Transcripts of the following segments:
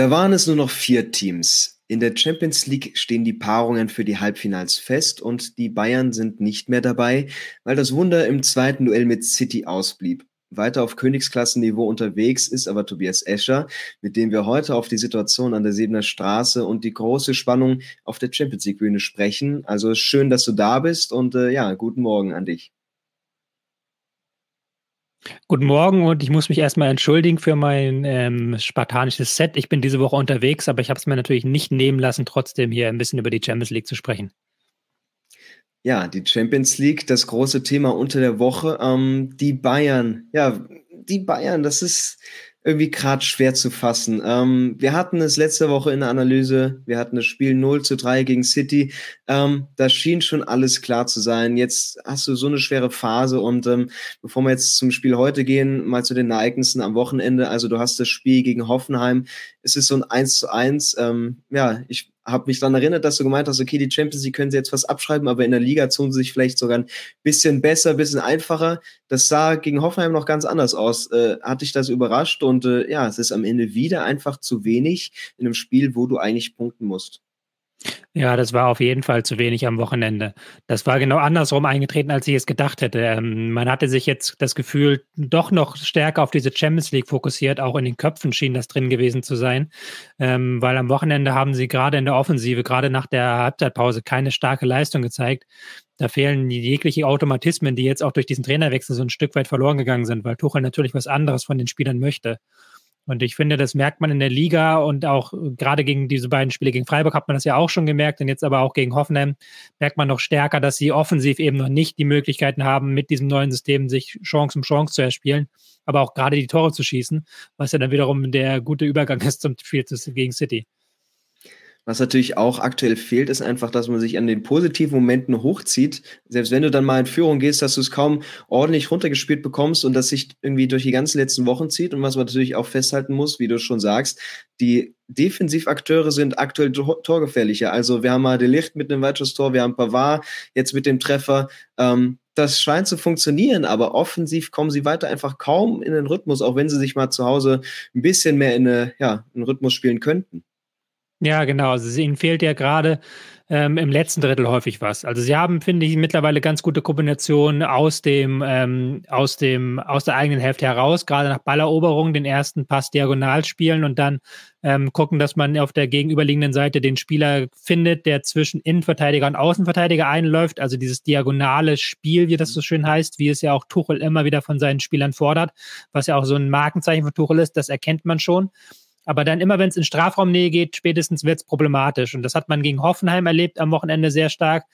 Da waren es nur noch vier Teams. In der Champions League stehen die Paarungen für die Halbfinals fest und die Bayern sind nicht mehr dabei, weil das Wunder im zweiten Duell mit City ausblieb. Weiter auf Königsklassenniveau unterwegs ist aber Tobias Escher, mit dem wir heute auf die Situation an der Siebener Straße und die große Spannung auf der Champions League Bühne sprechen. Also schön, dass du da bist und äh, ja, guten Morgen an dich. Guten Morgen und ich muss mich erstmal entschuldigen für mein ähm, spartanisches Set. Ich bin diese Woche unterwegs, aber ich habe es mir natürlich nicht nehmen lassen, trotzdem hier ein bisschen über die Champions League zu sprechen. Ja, die Champions League, das große Thema unter der Woche. Ähm, die Bayern, ja, die Bayern, das ist irgendwie gerade schwer zu fassen. Ähm, wir hatten es letzte Woche in der Analyse, wir hatten das Spiel 0 zu 3 gegen City. Ähm, da schien schon alles klar zu sein. Jetzt hast du so eine schwere Phase und ähm, bevor wir jetzt zum Spiel heute gehen, mal zu den Ereignissen am Wochenende. Also du hast das Spiel gegen Hoffenheim. Es ist so ein 1 zu 1. Ähm, ja, ich habe mich daran erinnert, dass du gemeint hast, okay, die Champions League können sie jetzt was abschreiben, aber in der Liga tun sie sich vielleicht sogar ein bisschen besser, ein bisschen einfacher. Das sah gegen Hoffenheim noch ganz anders aus. Äh, hat dich das überrascht? Und äh, ja, es ist am Ende wieder einfach zu wenig in einem Spiel, wo du eigentlich punkten musst. Ja, das war auf jeden Fall zu wenig am Wochenende. Das war genau andersrum eingetreten, als ich es gedacht hätte. Ähm, man hatte sich jetzt das Gefühl doch noch stärker auf diese Champions League fokussiert. Auch in den Köpfen schien das drin gewesen zu sein. Ähm, weil am Wochenende haben sie gerade in der Offensive, gerade nach der Halbzeitpause, keine starke Leistung gezeigt. Da fehlen jegliche Automatismen, die jetzt auch durch diesen Trainerwechsel so ein Stück weit verloren gegangen sind, weil Tuchel natürlich was anderes von den Spielern möchte. Und ich finde, das merkt man in der Liga und auch gerade gegen diese beiden Spiele gegen Freiburg hat man das ja auch schon gemerkt und jetzt aber auch gegen Hoffenheim merkt man noch stärker, dass sie offensiv eben noch nicht die Möglichkeiten haben, mit diesem neuen System sich Chance um Chance zu erspielen, aber auch gerade die Tore zu schießen, was ja dann wiederum der gute Übergang ist zum Spiel gegen City. Was natürlich auch aktuell fehlt, ist einfach, dass man sich an den positiven Momenten hochzieht. Selbst wenn du dann mal in Führung gehst, dass du es kaum ordentlich runtergespielt bekommst und das sich irgendwie durch die ganzen letzten Wochen zieht. Und was man natürlich auch festhalten muss, wie du schon sagst, die Defensivakteure sind aktuell torgefährlicher. Also wir haben mal Licht mit einem weiteres Tor, wir haben Pavard jetzt mit dem Treffer. Ähm, das scheint zu funktionieren, aber offensiv kommen sie weiter einfach kaum in den Rhythmus, auch wenn sie sich mal zu Hause ein bisschen mehr in eine, ja, einen Rhythmus spielen könnten. Ja, genau. Also ihnen fehlt ja gerade ähm, im letzten Drittel häufig was. Also sie haben, finde ich, mittlerweile ganz gute Kombinationen aus dem, ähm, aus dem, aus der eigenen Hälfte heraus, gerade nach Balleroberung den ersten Pass diagonal spielen und dann ähm, gucken, dass man auf der gegenüberliegenden Seite den Spieler findet, der zwischen Innenverteidiger und Außenverteidiger einläuft. Also dieses diagonale Spiel, wie das so schön heißt, wie es ja auch Tuchel immer wieder von seinen Spielern fordert, was ja auch so ein Markenzeichen von Tuchel ist, das erkennt man schon. Aber dann immer, wenn es in Strafraumnähe geht, spätestens wird es problematisch. Und das hat man gegen Hoffenheim erlebt am Wochenende sehr stark.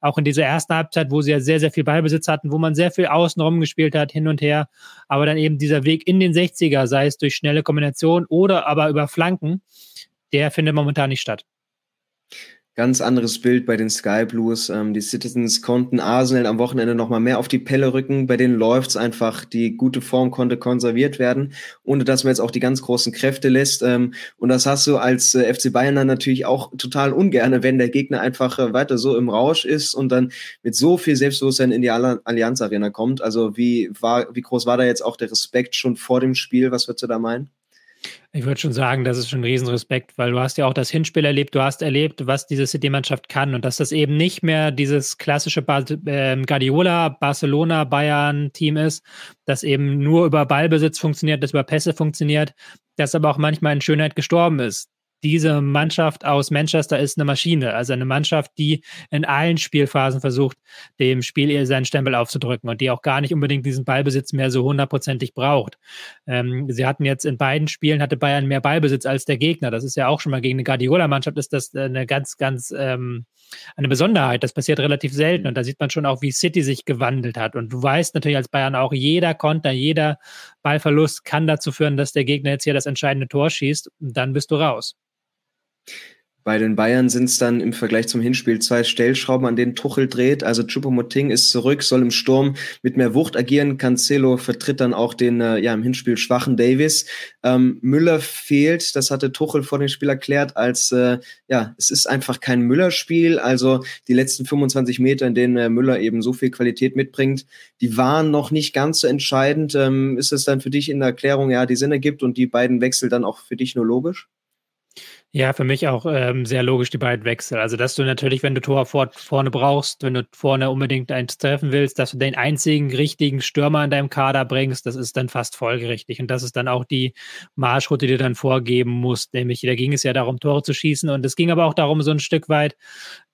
Auch in dieser ersten Halbzeit, wo sie ja sehr, sehr viel Ballbesitz hatten, wo man sehr viel außenrum gespielt hat, hin und her. Aber dann eben dieser Weg in den 60er, sei es durch schnelle Kombination oder aber über Flanken, der findet momentan nicht statt. Ganz anderes Bild bei den Sky Blues. Ähm, die Citizens konnten Arsenal am Wochenende nochmal mehr auf die Pelle rücken. Bei denen läuft's einfach. Die gute Form konnte konserviert werden, ohne dass man jetzt auch die ganz großen Kräfte lässt. Ähm, und das hast du als äh, FC Bayern dann natürlich auch total ungerne, wenn der Gegner einfach äh, weiter so im Rausch ist und dann mit so viel Selbstbewusstsein in die Allianz Arena kommt. Also wie war, wie groß war da jetzt auch der Respekt schon vor dem Spiel? Was würdest du da meinen? Ich würde schon sagen, das ist schon ein Riesenrespekt, weil du hast ja auch das Hinspiel erlebt, du hast erlebt, was diese City-Mannschaft kann und dass das eben nicht mehr dieses klassische Bar äh, Guardiola, Barcelona, Bayern-Team ist, das eben nur über Ballbesitz funktioniert, das über Pässe funktioniert, das aber auch manchmal in Schönheit gestorben ist diese Mannschaft aus Manchester ist eine Maschine, also eine Mannschaft, die in allen Spielphasen versucht, dem Spiel seinen Stempel aufzudrücken und die auch gar nicht unbedingt diesen Ballbesitz mehr so hundertprozentig braucht. Ähm, sie hatten jetzt in beiden Spielen hatte Bayern mehr Ballbesitz als der Gegner. Das ist ja auch schon mal gegen eine Guardiola-Mannschaft ist das eine ganz, ganz ähm, eine Besonderheit. Das passiert relativ selten und da sieht man schon auch, wie City sich gewandelt hat. Und du weißt natürlich als Bayern auch, jeder Konter, jeder Ballverlust kann dazu führen, dass der Gegner jetzt hier das entscheidende Tor schießt und dann bist du raus. Bei den Bayern sind es dann im Vergleich zum Hinspiel zwei Stellschrauben, an denen Tuchel dreht. Also Choupo-Moting ist zurück, soll im Sturm mit mehr Wucht agieren. Cancelo vertritt dann auch den äh, ja im Hinspiel schwachen Davis. Ähm, Müller fehlt, das hatte Tuchel vor dem Spiel erklärt, als äh, ja es ist einfach kein Müller-Spiel. Also die letzten 25 Meter, in denen äh, Müller eben so viel Qualität mitbringt, die waren noch nicht ganz so entscheidend. Ähm, ist es dann für dich in der Erklärung, ja, die Sinn ergibt und die beiden Wechsel dann auch für dich nur logisch? Ja, für mich auch ähm, sehr logisch die beiden Wechsel. Also, dass du natürlich, wenn du Tor vor, vorne brauchst, wenn du vorne unbedingt eins treffen willst, dass du den einzigen richtigen Stürmer in deinem Kader bringst, das ist dann fast folgerichtig. Und das ist dann auch die Marschroute, die du dann vorgeben musst. Nämlich, da ging es ja darum, Tore zu schießen. Und es ging aber auch darum, so ein Stück weit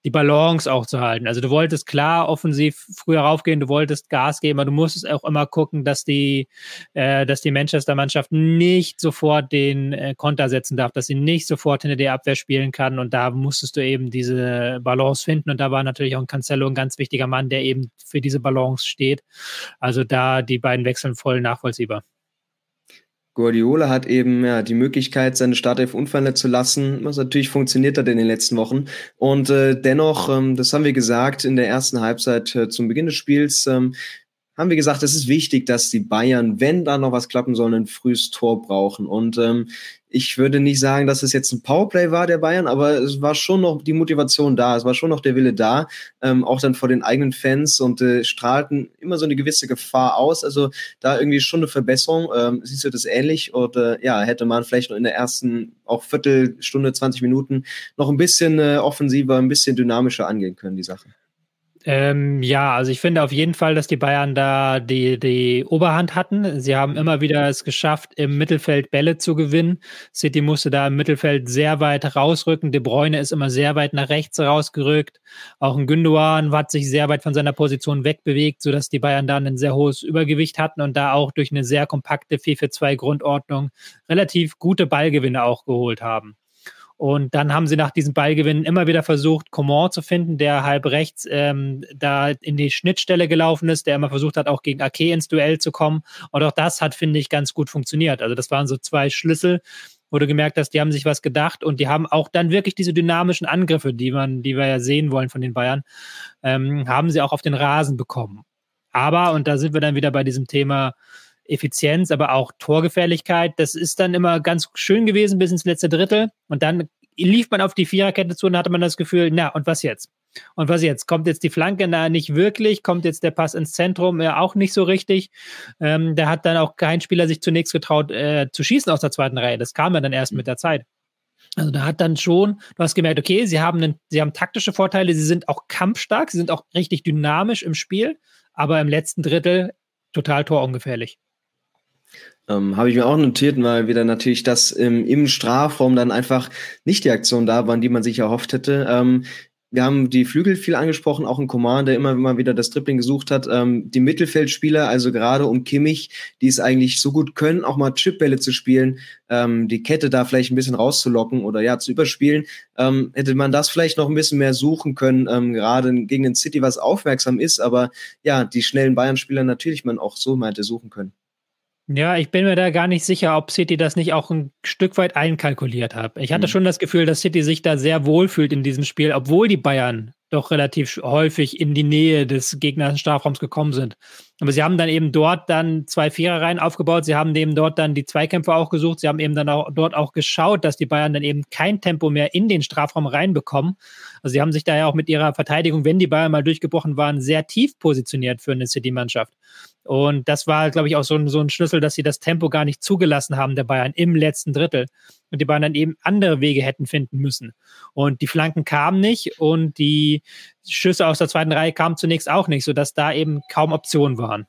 die Balance auch zu halten. Also du wolltest klar offensiv früher raufgehen, du wolltest Gas geben, aber du musstest auch immer gucken, dass die, äh, dass die Manchester-Mannschaft nicht sofort den äh, Konter setzen darf, dass sie nicht sofort hinter der Abwehr spielen kann. Und da musstest du eben diese Balance finden. Und da war natürlich auch ein Cancelo ein ganz wichtiger Mann, der eben für diese Balance steht. Also da die beiden Wechseln voll nachvollziehbar. Guardiola hat eben ja, die Möglichkeit, seine Startelf unverändert zu lassen, was natürlich funktioniert hat in den letzten Wochen. Und äh, dennoch, ähm, das haben wir gesagt in der ersten Halbzeit äh, zum Beginn des Spiels, ähm, haben wir gesagt, es ist wichtig, dass die Bayern, wenn da noch was klappen soll, ein frühes Tor brauchen. Und ähm, ich würde nicht sagen, dass es jetzt ein Powerplay war der Bayern, aber es war schon noch die Motivation da, es war schon noch der Wille da, ähm, auch dann vor den eigenen Fans und äh, strahlten immer so eine gewisse Gefahr aus. Also da irgendwie schon eine Verbesserung. Ähm, siehst du das ähnlich? Oder ja, hätte man vielleicht noch in der ersten auch Viertelstunde, 20 Minuten noch ein bisschen äh, offensiver, ein bisschen dynamischer angehen können, die Sache? Ähm, ja, also ich finde auf jeden Fall, dass die Bayern da die, die Oberhand hatten. Sie haben immer wieder es geschafft, im Mittelfeld Bälle zu gewinnen. City musste da im Mittelfeld sehr weit rausrücken. De Bruyne ist immer sehr weit nach rechts rausgerückt. Auch ein Gündogan hat sich sehr weit von seiner Position wegbewegt, sodass die Bayern da ein sehr hohes Übergewicht hatten und da auch durch eine sehr kompakte 4-4-2 Grundordnung relativ gute Ballgewinne auch geholt haben. Und dann haben sie nach diesem Ballgewinn immer wieder versucht, Coman zu finden, der halb rechts ähm, da in die Schnittstelle gelaufen ist, der immer versucht hat, auch gegen Ake ins Duell zu kommen. Und auch das hat, finde ich, ganz gut funktioniert. Also das waren so zwei Schlüssel, wo du gemerkt hast, die haben sich was gedacht und die haben auch dann wirklich diese dynamischen Angriffe, die man, die wir ja sehen wollen von den Bayern, ähm, haben sie auch auf den Rasen bekommen. Aber, und da sind wir dann wieder bei diesem Thema, Effizienz, aber auch Torgefährlichkeit. Das ist dann immer ganz schön gewesen bis ins letzte Drittel. Und dann lief man auf die Viererkette zu und hatte man das Gefühl, na, und was jetzt? Und was jetzt? Kommt jetzt die Flanke? Na, nicht wirklich. Kommt jetzt der Pass ins Zentrum? Ja, auch nicht so richtig. Ähm, da hat dann auch kein Spieler sich zunächst getraut, äh, zu schießen aus der zweiten Reihe. Das kam ja dann erst mit der Zeit. Also da hat dann schon, du hast gemerkt, okay, sie haben, einen, sie haben taktische Vorteile, sie sind auch kampfstark, sie sind auch richtig dynamisch im Spiel, aber im letzten Drittel total torungefährlich. Ähm, Habe ich mir auch notiert, weil wieder natürlich das ähm, im Strafraum dann einfach nicht die Aktion da waren, die man sich erhofft hätte. Ähm, wir haben die Flügel viel angesprochen, auch ein Command, der immer, immer wieder das Dribbling gesucht hat. Ähm, die Mittelfeldspieler, also gerade um Kimmich, die es eigentlich so gut können, auch mal Chipbälle zu spielen, ähm, die Kette da vielleicht ein bisschen rauszulocken oder ja, zu überspielen, ähm, hätte man das vielleicht noch ein bisschen mehr suchen können, ähm, gerade gegen den City, was aufmerksam ist, aber ja, die schnellen Bayern-Spieler natürlich man auch so mal hätte suchen können. Ja, ich bin mir da gar nicht sicher, ob City das nicht auch ein Stück weit einkalkuliert hat. Ich hatte mhm. schon das Gefühl, dass City sich da sehr wohl fühlt in diesem Spiel, obwohl die Bayern doch relativ häufig in die Nähe des gegnerischen Strafraums gekommen sind. Aber sie haben dann eben dort dann zwei Viererreihen aufgebaut. Sie haben eben dort dann die Zweikämpfe auch gesucht. Sie haben eben dann auch dort auch geschaut, dass die Bayern dann eben kein Tempo mehr in den Strafraum reinbekommen. Also sie haben sich da ja auch mit ihrer Verteidigung, wenn die Bayern mal durchgebrochen waren, sehr tief positioniert für eine City-Mannschaft. Und das war, glaube ich, auch so ein, so ein Schlüssel, dass sie das Tempo gar nicht zugelassen haben der Bayern im letzten Drittel. Und die Bayern dann eben andere Wege hätten finden müssen. Und die Flanken kamen nicht und die Schüsse aus der zweiten Reihe kamen zunächst auch nicht, sodass da eben kaum Optionen waren.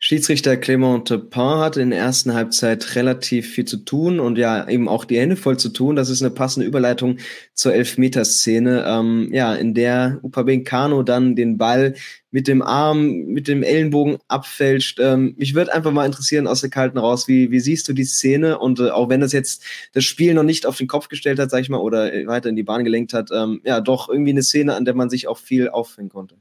Schiedsrichter Clément Tepin hatte in der ersten Halbzeit relativ viel zu tun und ja, eben auch die Hände voll zu tun. Das ist eine passende Überleitung zur Elfmeterszene, ähm, ja, in der Upamecano dann den Ball mit dem Arm, mit dem Ellenbogen abfälscht. Ähm, mich würde einfach mal interessieren aus der Kalten raus, wie, wie siehst du die Szene? Und äh, auch wenn das jetzt das Spiel noch nicht auf den Kopf gestellt hat, sag ich mal, oder weiter in die Bahn gelenkt hat, ähm, ja, doch irgendwie eine Szene, an der man sich auch viel aufhängen konnte.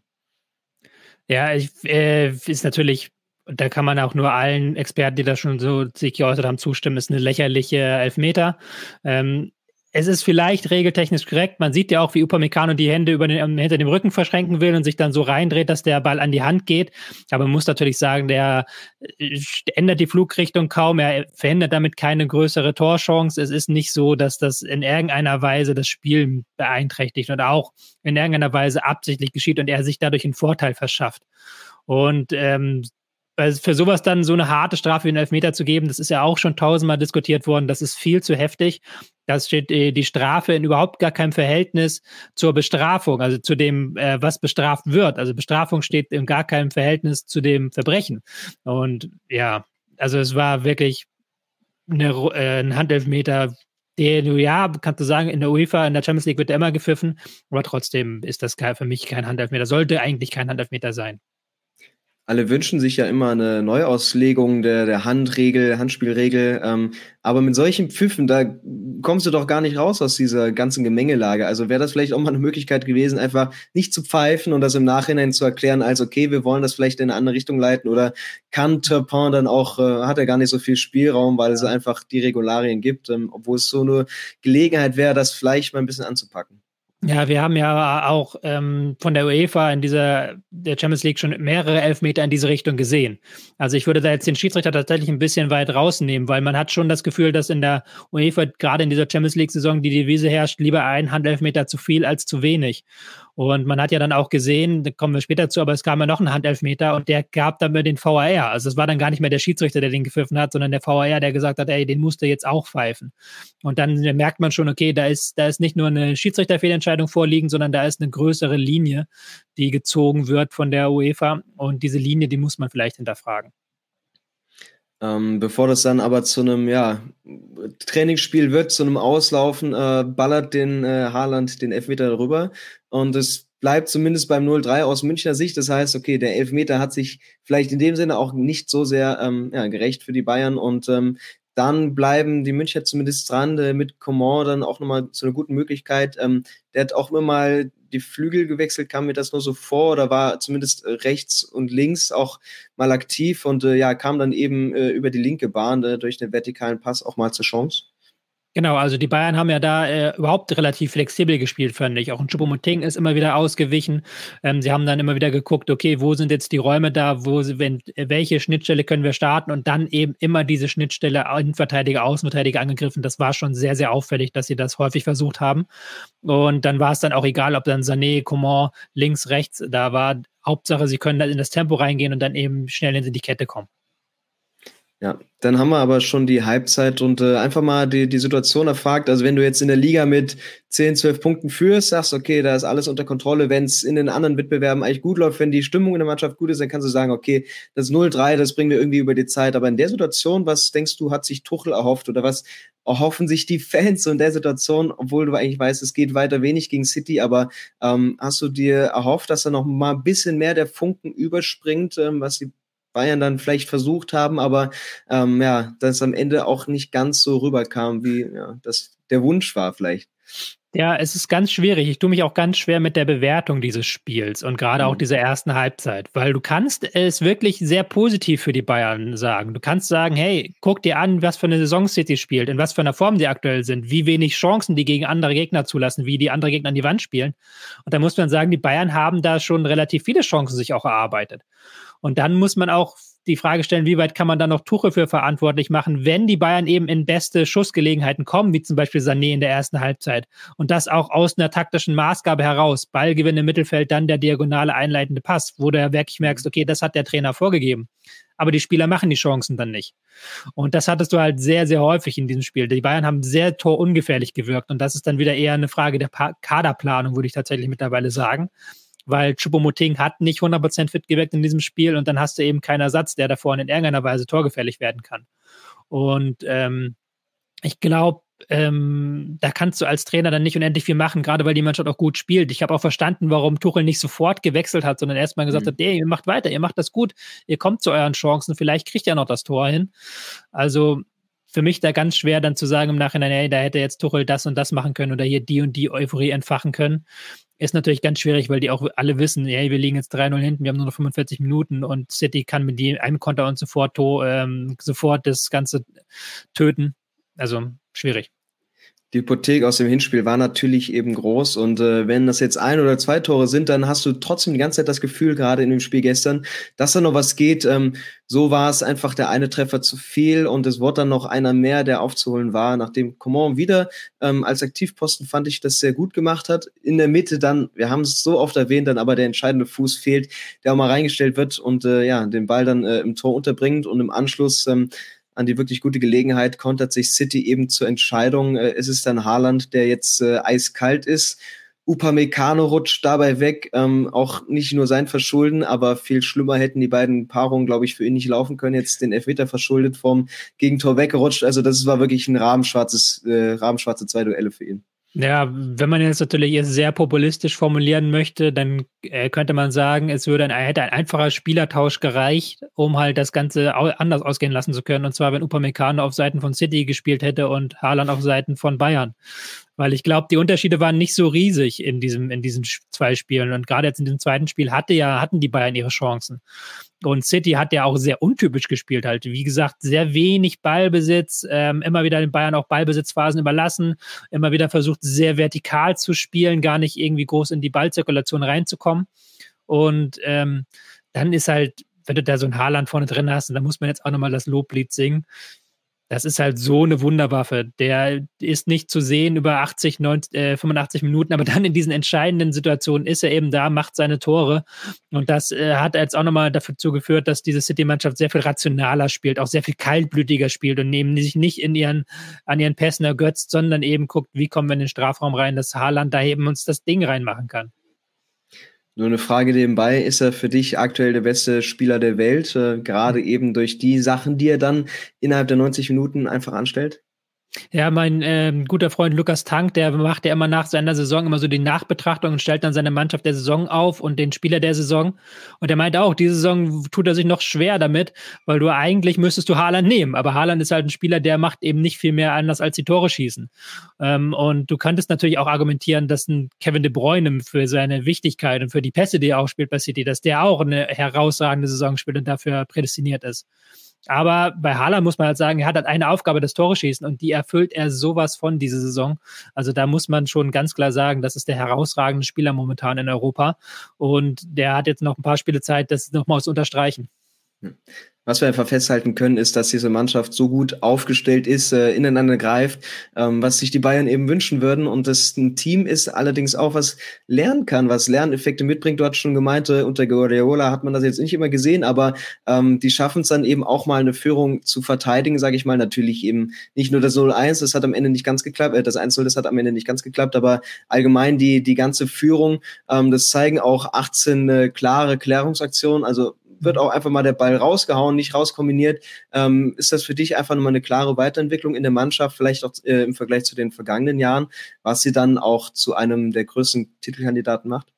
Ja, ich, äh, ist natürlich und da kann man auch nur allen Experten, die da schon so sich geäußert haben, zustimmen, ist eine lächerliche Elfmeter. Ähm, es ist vielleicht regeltechnisch korrekt. Man sieht ja auch, wie Upamecano die Hände über den, hinter dem Rücken verschränken will und sich dann so reindreht, dass der Ball an die Hand geht. Aber man muss natürlich sagen, der äh, ändert die Flugrichtung kaum. Er verhindert damit keine größere Torchance. Es ist nicht so, dass das in irgendeiner Weise das Spiel beeinträchtigt oder auch in irgendeiner Weise absichtlich geschieht und er sich dadurch einen Vorteil verschafft. Und ähm, weil für sowas dann so eine harte Strafe wie einen Elfmeter zu geben, das ist ja auch schon tausendmal diskutiert worden, das ist viel zu heftig. Da steht äh, die Strafe in überhaupt gar keinem Verhältnis zur Bestrafung, also zu dem, äh, was bestraft wird. Also Bestrafung steht in gar keinem Verhältnis zu dem Verbrechen. Und ja, also es war wirklich eine, äh, ein Handelfmeter, der, ja, kannst du sagen, in der UEFA, in der Champions League wird der immer gepfiffen, aber trotzdem ist das für mich kein Handelfmeter. Sollte eigentlich kein Handelfmeter sein alle wünschen sich ja immer eine Neuauslegung der, der Handregel, Handspielregel. Ähm, aber mit solchen Pfiffen, da kommst du doch gar nicht raus aus dieser ganzen Gemengelage. Also wäre das vielleicht auch mal eine Möglichkeit gewesen, einfach nicht zu pfeifen und das im Nachhinein zu erklären, als okay, wir wollen das vielleicht in eine andere Richtung leiten oder kann Turpin dann auch, äh, hat er gar nicht so viel Spielraum, weil es einfach die Regularien gibt, ähm, obwohl es so eine Gelegenheit wäre, das vielleicht mal ein bisschen anzupacken. Ja, wir haben ja auch ähm, von der UEFA in dieser der Champions League schon mehrere Elfmeter in diese Richtung gesehen. Also ich würde da jetzt den Schiedsrichter tatsächlich ein bisschen weit rausnehmen, weil man hat schon das Gefühl, dass in der UEFA gerade in dieser Champions League Saison die Devise herrscht, lieber ein Handelfmeter zu viel als zu wenig. Und man hat ja dann auch gesehen, da kommen wir später zu, aber es kam ja noch ein Handelfmeter und der gab dann den VAR. Also es war dann gar nicht mehr der Schiedsrichter, der den gepfiffen hat, sondern der VAR, der gesagt hat, ey, den musste jetzt auch pfeifen. Und dann merkt man schon, okay, da ist, da ist nicht nur eine Schiedsrichterfehlentscheidung vorliegen, sondern da ist eine größere Linie, die gezogen wird von der UEFA. Und diese Linie, die muss man vielleicht hinterfragen. Ähm, bevor das dann aber zu einem ja, Trainingsspiel wird, zu einem Auslaufen, äh, ballert den äh, Haaland den Elfmeter rüber und es bleibt zumindest beim 0-3 aus Münchner Sicht. Das heißt, okay, der Elfmeter hat sich vielleicht in dem Sinne auch nicht so sehr ähm, ja, gerecht für die Bayern und ähm, dann bleiben die Münchner zumindest dran, äh, mit Coman dann auch nochmal zu einer guten Möglichkeit. Ähm, der hat auch immer mal die Flügel gewechselt, kam mir das nur so vor oder war zumindest äh, rechts und links auch mal aktiv und äh, ja, kam dann eben äh, über die linke Bahn äh, durch den vertikalen Pass auch mal zur Chance. Genau, also die Bayern haben ja da äh, überhaupt relativ flexibel gespielt, fand ich. Auch ein Choupo-Moting ist immer wieder ausgewichen. Ähm, sie haben dann immer wieder geguckt, okay, wo sind jetzt die Räume da, wo wenn, welche Schnittstelle können wir starten und dann eben immer diese Schnittstelle Innenverteidiger, Außenverteidiger angegriffen. Das war schon sehr, sehr auffällig, dass sie das häufig versucht haben. Und dann war es dann auch egal, ob dann Sané, Coman links, rechts da war. Hauptsache, sie können dann in das Tempo reingehen und dann eben schnell in die Kette kommen. Ja, dann haben wir aber schon die Halbzeit und äh, einfach mal die, die Situation erfragt. Also wenn du jetzt in der Liga mit 10, 12 Punkten führst, sagst, okay, da ist alles unter Kontrolle. Wenn es in den anderen Wettbewerben eigentlich gut läuft, wenn die Stimmung in der Mannschaft gut ist, dann kannst du sagen, okay, das 0-3, das bringen wir irgendwie über die Zeit. Aber in der Situation, was denkst du, hat sich Tuchel erhofft oder was erhoffen sich die Fans in der Situation, obwohl du eigentlich weißt, es geht weiter wenig gegen City, aber ähm, hast du dir erhofft, dass da noch mal ein bisschen mehr der Funken überspringt, ähm, was die Bayern dann vielleicht versucht haben, aber ähm, ja, dass am Ende auch nicht ganz so rüberkam, wie ja, das der Wunsch war vielleicht. Ja, es ist ganz schwierig. Ich tue mich auch ganz schwer mit der Bewertung dieses Spiels und gerade mhm. auch dieser ersten Halbzeit, weil du kannst es wirklich sehr positiv für die Bayern sagen. Du kannst sagen, hey, guck dir an, was für eine Saison City spielt, in was für einer Form die aktuell sind, wie wenig Chancen die gegen andere Gegner zulassen, wie die andere Gegner an die Wand spielen. Und da muss man sagen, die Bayern haben da schon relativ viele Chancen sich auch erarbeitet. Und dann muss man auch die Frage stellen, wie weit kann man da noch Tuche für verantwortlich machen, wenn die Bayern eben in beste Schussgelegenheiten kommen, wie zum Beispiel Sané in der ersten Halbzeit. Und das auch aus einer taktischen Maßgabe heraus. Ballgewinn im Mittelfeld, dann der diagonale einleitende Pass, wo du ja wirklich merkst, okay, das hat der Trainer vorgegeben. Aber die Spieler machen die Chancen dann nicht. Und das hattest du halt sehr, sehr häufig in diesem Spiel. Die Bayern haben sehr torungefährlich gewirkt. Und das ist dann wieder eher eine Frage der Kaderplanung, würde ich tatsächlich mittlerweile sagen weil Choupo-Moting hat nicht 100% fit gewirkt in diesem Spiel und dann hast du eben keinen Ersatz, der davor in irgendeiner Weise torgefährlich werden kann. Und ähm, ich glaube, ähm, da kannst du als Trainer dann nicht unendlich viel machen, gerade weil die Mannschaft auch gut spielt. Ich habe auch verstanden, warum Tuchel nicht sofort gewechselt hat, sondern erstmal gesagt mhm. hat, ey, ihr macht weiter, ihr macht das gut, ihr kommt zu euren Chancen, vielleicht kriegt ihr noch das Tor hin. Also für mich da ganz schwer dann zu sagen im Nachhinein, ey, da hätte jetzt Tuchel das und das machen können oder hier die und die Euphorie entfachen können ist natürlich ganz schwierig, weil die auch alle wissen, hey, wir liegen jetzt 3-0 hinten, wir haben nur noch 45 Minuten und City kann mit einem Konter und sofort, ähm, sofort das Ganze töten. Also schwierig die Hypothek aus dem Hinspiel war natürlich eben groß und äh, wenn das jetzt ein oder zwei Tore sind, dann hast du trotzdem die ganze Zeit das Gefühl, gerade in dem Spiel gestern, dass da noch was geht. Ähm, so war es einfach der eine Treffer zu viel und es wurde dann noch einer mehr, der aufzuholen war. Nachdem Coman wieder ähm, als Aktivposten fand ich das sehr gut gemacht hat. In der Mitte dann, wir haben es so oft erwähnt, dann aber der entscheidende Fuß fehlt, der auch mal reingestellt wird und äh, ja, den Ball dann äh, im Tor unterbringt und im Anschluss ähm, an die wirklich gute Gelegenheit kontert sich City eben zur Entscheidung. Äh, ist es dann Haaland, der jetzt äh, eiskalt ist? Upamecano rutscht dabei weg, ähm, auch nicht nur sein Verschulden, aber viel schlimmer hätten die beiden Paarungen, glaube ich, für ihn nicht laufen können. Jetzt den Elfmeter verschuldet vom Gegentor weggerutscht. Also das war wirklich ein rahmenschwarzes, äh, rahmenschwarze zwei Duelle für ihn. Ja, wenn man jetzt natürlich sehr populistisch formulieren möchte, dann äh, könnte man sagen, es würde ein, hätte ein einfacher Spielertausch gereicht, um halt das Ganze anders ausgehen lassen zu können. Und zwar, wenn Upamecano auf Seiten von City gespielt hätte und Haaland auf Seiten von Bayern. Weil ich glaube, die Unterschiede waren nicht so riesig in diesem, in diesen zwei Spielen. Und gerade jetzt in dem zweiten Spiel hatte ja, hatten die Bayern ihre Chancen. Und City hat ja auch sehr untypisch gespielt halt. Wie gesagt, sehr wenig Ballbesitz, ähm, immer wieder den Bayern auch Ballbesitzphasen überlassen, immer wieder versucht, sehr vertikal zu spielen, gar nicht irgendwie groß in die Ballzirkulation reinzukommen. Und ähm, dann ist halt, wenn du da so ein Haarland vorne drin hast, und da muss man jetzt auch nochmal das Loblied singen, das ist halt so eine Wunderwaffe. Der ist nicht zu sehen über 80, 90, äh, 85 Minuten, aber dann in diesen entscheidenden Situationen ist er eben da, macht seine Tore. Und das äh, hat jetzt auch nochmal dazu geführt, dass diese City-Mannschaft sehr viel rationaler spielt, auch sehr viel kaltblütiger spielt und eben sich nicht in ihren, an ihren Pässen ergötzt, sondern eben guckt, wie kommen wir in den Strafraum rein, dass Haaland da eben uns das Ding reinmachen kann. Nur eine Frage nebenbei, ist er für dich aktuell der beste Spieler der Welt, äh, gerade eben durch die Sachen, die er dann innerhalb der 90 Minuten einfach anstellt? Ja, mein äh, guter Freund Lukas Tank, der macht ja immer nach seiner Saison immer so die Nachbetrachtung und stellt dann seine Mannschaft der Saison auf und den Spieler der Saison. Und er meint auch, diese Saison tut er sich noch schwer damit, weil du eigentlich müsstest du Haaland nehmen. Aber Haaland ist halt ein Spieler, der macht eben nicht viel mehr anders als die Tore schießen. Ähm, und du könntest natürlich auch argumentieren, dass ein Kevin De Bruyne für seine Wichtigkeit und für die Pässe, die er auch spielt bei City, dass der auch eine herausragende Saison spielt und dafür prädestiniert ist. Aber bei Haaland muss man halt sagen, er hat halt eine Aufgabe, das Tore schießen und die erfüllt er sowas von diese Saison. Also da muss man schon ganz klar sagen, das ist der herausragende Spieler momentan in Europa und der hat jetzt noch ein paar Spiele Zeit, das nochmal zu unterstreichen. Hm. Was wir einfach festhalten können, ist, dass diese Mannschaft so gut aufgestellt ist, äh, ineinander greift, ähm, was sich die Bayern eben wünschen würden. Und das ein Team ist allerdings auch, was lernen kann, was Lerneffekte mitbringt. Du hast schon gemeint, äh, unter Guardiola hat man das jetzt nicht immer gesehen, aber ähm, die schaffen es dann eben auch mal eine Führung zu verteidigen, sage ich mal. Natürlich eben nicht nur das 0-1, das hat am Ende nicht ganz geklappt, äh, das 1-0, das hat am Ende nicht ganz geklappt, aber allgemein die, die ganze Führung, ähm, das zeigen auch 18 äh, klare Klärungsaktionen, also wird auch einfach mal der Ball rausgehauen, nicht rauskombiniert. Ähm, ist das für dich einfach nochmal eine klare Weiterentwicklung in der Mannschaft, vielleicht auch äh, im Vergleich zu den vergangenen Jahren, was sie dann auch zu einem der größten Titelkandidaten macht?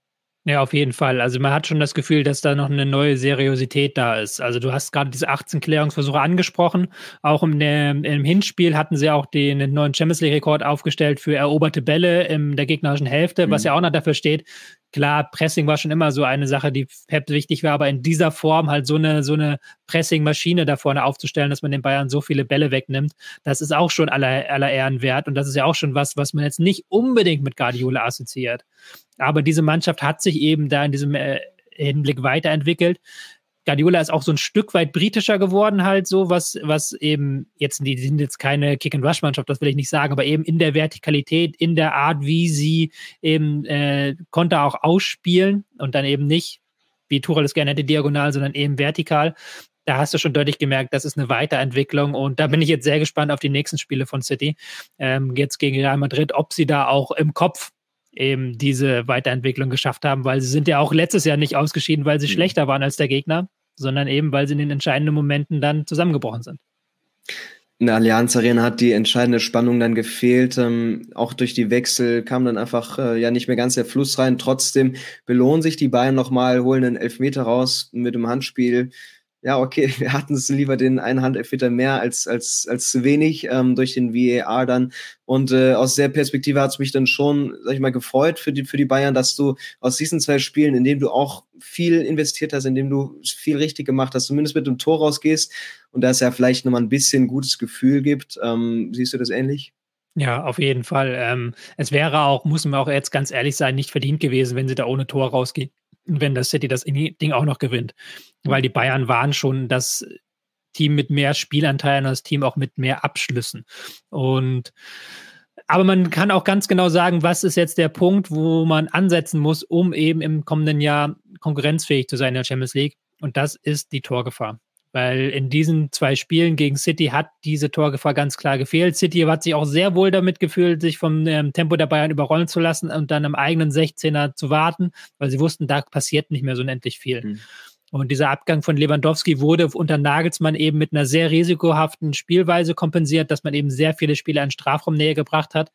Ja, auf jeden Fall. Also man hat schon das Gefühl, dass da noch eine neue Seriosität da ist. Also du hast gerade diese 18 Klärungsversuche angesprochen. Auch im, im Hinspiel hatten sie auch den neuen Champions League-Rekord aufgestellt für eroberte Bälle in der gegnerischen Hälfte, mhm. was ja auch noch dafür steht, Klar, Pressing war schon immer so eine Sache, die Pep wichtig war, aber in dieser Form halt so eine, so eine Pressing-Maschine da vorne aufzustellen, dass man den Bayern so viele Bälle wegnimmt, das ist auch schon aller, aller Ehren wert. Und das ist ja auch schon was, was man jetzt nicht unbedingt mit Guardiola assoziiert. Aber diese Mannschaft hat sich eben da in diesem äh, Hinblick weiterentwickelt. Guardiola ist auch so ein Stück weit britischer geworden, halt so, was, was eben jetzt, die sind jetzt keine Kick-and-Rush-Mannschaft, das will ich nicht sagen, aber eben in der Vertikalität, in der Art, wie sie eben äh, konnte auch ausspielen und dann eben nicht, wie Tuchel es gerne hätte, diagonal, sondern eben vertikal. Da hast du schon deutlich gemerkt, das ist eine Weiterentwicklung und da bin ich jetzt sehr gespannt auf die nächsten Spiele von City. Ähm, jetzt gegen Real Madrid, ob sie da auch im Kopf eben diese Weiterentwicklung geschafft haben, weil sie sind ja auch letztes Jahr nicht ausgeschieden, weil sie mhm. schlechter waren als der Gegner sondern eben, weil sie in den entscheidenden Momenten dann zusammengebrochen sind. In der Allianz Arena hat die entscheidende Spannung dann gefehlt. Ähm, auch durch die Wechsel kam dann einfach äh, ja nicht mehr ganz der Fluss rein. Trotzdem belohnen sich die Bayern nochmal, holen einen Elfmeter raus mit dem Handspiel ja, okay, wir hatten es lieber den einen Handelfmeter mehr als, als, als zu wenig ähm, durch den VAR dann. Und äh, aus der Perspektive hat es mich dann schon, sag ich mal, gefreut für die, für die Bayern, dass du aus diesen zwei Spielen, in denen du auch viel investiert hast, in dem du viel richtig gemacht hast, zumindest mit dem Tor rausgehst und da es ja vielleicht nochmal ein bisschen gutes Gefühl gibt. Ähm, siehst du das ähnlich? Ja, auf jeden Fall. Ähm, es wäre auch, muss man auch jetzt ganz ehrlich sein, nicht verdient gewesen, wenn sie da ohne Tor rausgehen wenn das City das Ding auch noch gewinnt. Weil die Bayern waren schon das Team mit mehr Spielanteilen und das Team auch mit mehr Abschlüssen. Und aber man kann auch ganz genau sagen, was ist jetzt der Punkt, wo man ansetzen muss, um eben im kommenden Jahr konkurrenzfähig zu sein in der Champions League. Und das ist die Torgefahr. Weil in diesen zwei Spielen gegen City hat diese Torgefahr ganz klar gefehlt. City hat sich auch sehr wohl damit gefühlt, sich vom ähm, Tempo der Bayern überrollen zu lassen und dann im eigenen 16er zu warten, weil sie wussten, da passiert nicht mehr so unendlich viel. Mhm. Und dieser Abgang von Lewandowski wurde unter Nagelsmann eben mit einer sehr risikohaften Spielweise kompensiert, dass man eben sehr viele Spiele an Strafraumnähe gebracht hat.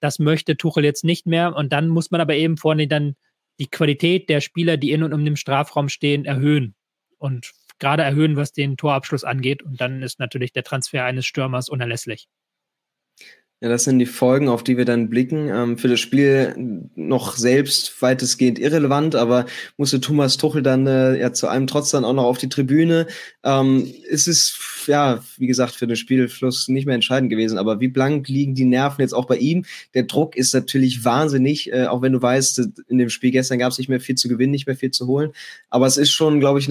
Das möchte Tuchel jetzt nicht mehr. Und dann muss man aber eben vorne dann die Qualität der Spieler, die in und um den Strafraum stehen, erhöhen. Und gerade erhöhen, was den Torabschluss angeht. Und dann ist natürlich der Transfer eines Stürmers unerlässlich. Ja, das sind die Folgen, auf die wir dann blicken. Ähm, für das Spiel noch selbst weitestgehend irrelevant, aber musste Thomas Tuchel dann äh, ja zu einem Trotz dann auch noch auf die Tribüne. Ähm, es ist ja, wie gesagt, für den Spielfluss nicht mehr entscheidend gewesen. Aber wie blank liegen die Nerven jetzt auch bei ihm? Der Druck ist natürlich wahnsinnig, äh, auch wenn du weißt, in dem Spiel gestern gab es nicht mehr viel zu gewinnen, nicht mehr viel zu holen. Aber es ist schon, glaube ich,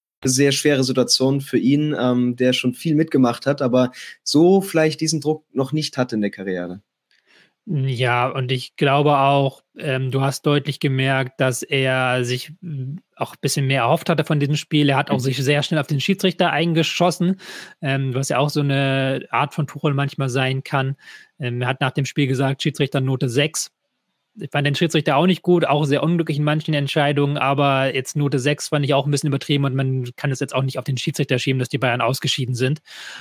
Sehr schwere Situation für ihn, ähm, der schon viel mitgemacht hat, aber so vielleicht diesen Druck noch nicht hat in der Karriere. Ja, und ich glaube auch, ähm, du hast deutlich gemerkt, dass er sich hm, auch ein bisschen mehr erhofft hatte von diesem Spiel. Er hat auch mhm. sich sehr schnell auf den Schiedsrichter eingeschossen, ähm, was ja auch so eine Art von Tuchel manchmal sein kann. Ähm, er hat nach dem Spiel gesagt, Schiedsrichter Note 6 ich fand den Schiedsrichter auch nicht gut, auch sehr unglücklich in manchen Entscheidungen, aber jetzt Note 6 fand ich auch ein bisschen übertrieben und man kann es jetzt auch nicht auf den Schiedsrichter schieben, dass die Bayern ausgeschieden sind.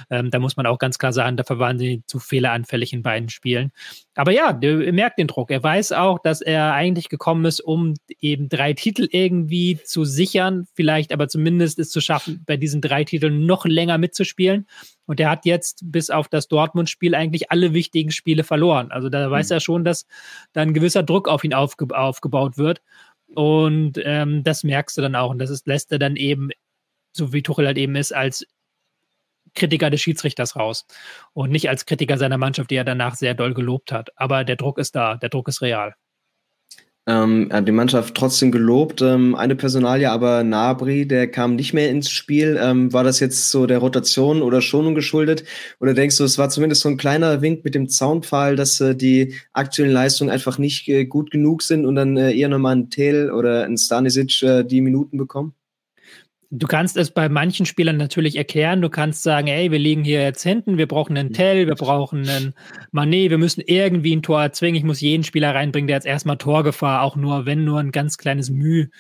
Ähm, da muss man auch ganz klar sagen, dafür waren sie zu fehleranfällig in beiden Spielen. Aber ja, er merkt den Druck. Er weiß auch, dass er eigentlich gekommen ist, um eben drei Titel irgendwie zu sichern, vielleicht aber zumindest es zu schaffen, bei diesen drei Titeln noch länger mitzuspielen. Und er hat jetzt bis auf das Dortmund-Spiel eigentlich alle wichtigen Spiele verloren. Also da mhm. weiß er schon, dass da ein gewisser Druck auf ihn aufge aufgebaut wird. Und ähm, das merkst du dann auch. Und das ist, lässt er dann eben, so wie Tuchel halt eben ist, als Kritiker des Schiedsrichters raus. Und nicht als Kritiker seiner Mannschaft, die er danach sehr doll gelobt hat. Aber der Druck ist da, der Druck ist real. Ähm, er hat die Mannschaft trotzdem gelobt. Ähm, eine Personalie, aber Nabri, der kam nicht mehr ins Spiel. Ähm, war das jetzt so der Rotation oder Schonung geschuldet? Oder denkst du, es war zumindest so ein kleiner Wink mit dem Zaunpfahl, dass äh, die aktuellen Leistungen einfach nicht äh, gut genug sind und dann äh, eher nochmal ein Tel oder ein Stanisic äh, die Minuten bekommen? Du kannst es bei manchen Spielern natürlich erklären. Du kannst sagen, ey, wir liegen hier jetzt hinten, wir brauchen einen Tell, wir brauchen einen Manet, wir müssen irgendwie ein Tor erzwingen. Ich muss jeden Spieler reinbringen, der jetzt erstmal Torgefahr, auch nur, wenn nur ein ganz kleines Mühe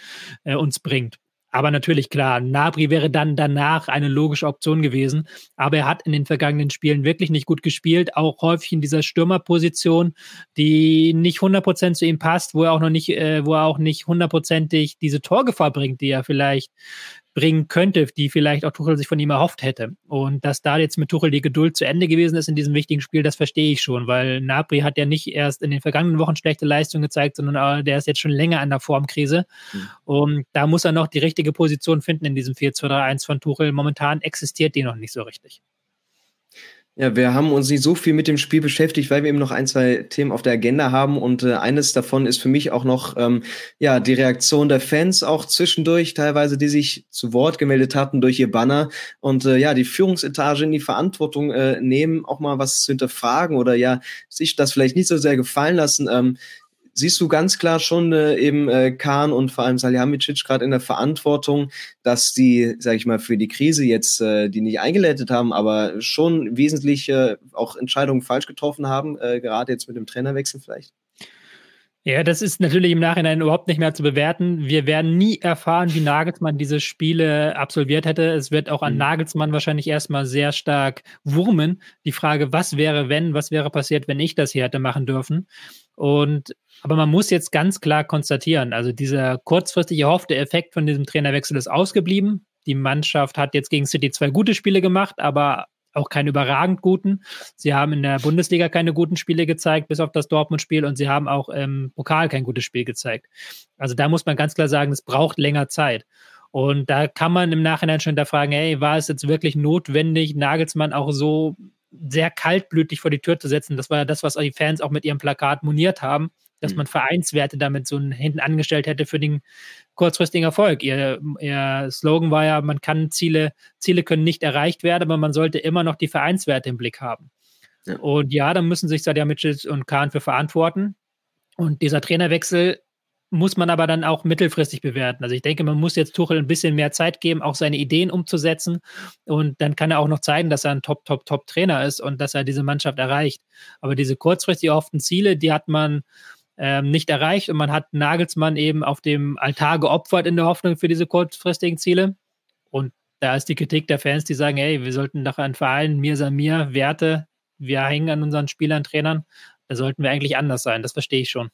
äh, uns bringt. Aber natürlich klar, Nabri wäre dann danach eine logische Option gewesen. Aber er hat in den vergangenen Spielen wirklich nicht gut gespielt, auch häufig in dieser Stürmerposition, die nicht 100% zu ihm passt, wo er auch noch nicht, äh, wo er auch nicht hundertprozentig diese Torgefahr bringt, die er vielleicht bringen könnte, die vielleicht auch Tuchel sich von ihm erhofft hätte. Und dass da jetzt mit Tuchel die Geduld zu Ende gewesen ist in diesem wichtigen Spiel, das verstehe ich schon, weil Napri hat ja nicht erst in den vergangenen Wochen schlechte Leistungen gezeigt, sondern der ist jetzt schon länger an der Formkrise. Mhm. Und da muss er noch die richtige Position finden in diesem 4-2-3-1 von Tuchel. Momentan existiert die noch nicht so richtig. Ja, wir haben uns nicht so viel mit dem Spiel beschäftigt, weil wir eben noch ein, zwei Themen auf der Agenda haben. Und äh, eines davon ist für mich auch noch ähm, ja die Reaktion der Fans auch zwischendurch, teilweise, die sich zu Wort gemeldet hatten durch ihr Banner und äh, ja die Führungsetage in die Verantwortung äh, nehmen, auch mal was zu hinterfragen oder ja sich das vielleicht nicht so sehr gefallen lassen. Ähm, siehst du ganz klar schon äh, eben äh, Kahn und vor allem Salihamidzic gerade in der Verantwortung, dass die, sage ich mal, für die Krise jetzt äh, die nicht eingeleitet haben, aber schon wesentliche auch Entscheidungen falsch getroffen haben, äh, gerade jetzt mit dem Trainerwechsel vielleicht? Ja, das ist natürlich im Nachhinein überhaupt nicht mehr zu bewerten. Wir werden nie erfahren, wie Nagelsmann diese Spiele absolviert hätte. Es wird auch an mhm. Nagelsmann wahrscheinlich erstmal sehr stark wurmen. Die Frage, was wäre, wenn, was wäre passiert, wenn ich das hier hätte machen dürfen? Und aber man muss jetzt ganz klar konstatieren, also dieser kurzfristig erhoffte Effekt von diesem Trainerwechsel ist ausgeblieben. Die Mannschaft hat jetzt gegen City zwei gute Spiele gemacht, aber auch keine überragend guten. Sie haben in der Bundesliga keine guten Spiele gezeigt, bis auf das Dortmund-Spiel, und sie haben auch im Pokal kein gutes Spiel gezeigt. Also da muss man ganz klar sagen, es braucht länger Zeit. Und da kann man im Nachhinein schon da fragen, hey, war es jetzt wirklich notwendig, Nagelsmann auch so sehr kaltblütig vor die Tür zu setzen? Das war ja das, was die Fans auch mit ihrem Plakat moniert haben dass mhm. man Vereinswerte damit so hinten angestellt hätte für den kurzfristigen Erfolg. Ihr, ihr Slogan war ja, man kann Ziele, Ziele können nicht erreicht werden, aber man sollte immer noch die Vereinswerte im Blick haben. Ja. Und ja, da müssen sich Sadjamicic und Kahn für verantworten. Und dieser Trainerwechsel muss man aber dann auch mittelfristig bewerten. Also ich denke, man muss jetzt Tuchel ein bisschen mehr Zeit geben, auch seine Ideen umzusetzen. Und dann kann er auch noch zeigen, dass er ein Top, Top, Top Trainer ist und dass er diese Mannschaft erreicht. Aber diese kurzfristig erhofften Ziele, die hat man ähm, nicht erreicht und man hat Nagelsmann eben auf dem Altar geopfert in der Hoffnung für diese kurzfristigen Ziele. Und da ist die Kritik der Fans, die sagen, hey, wir sollten doch an Verein, mir sei mir, Werte, wir hängen an unseren Spielern, Trainern, da sollten wir eigentlich anders sein, das verstehe ich schon.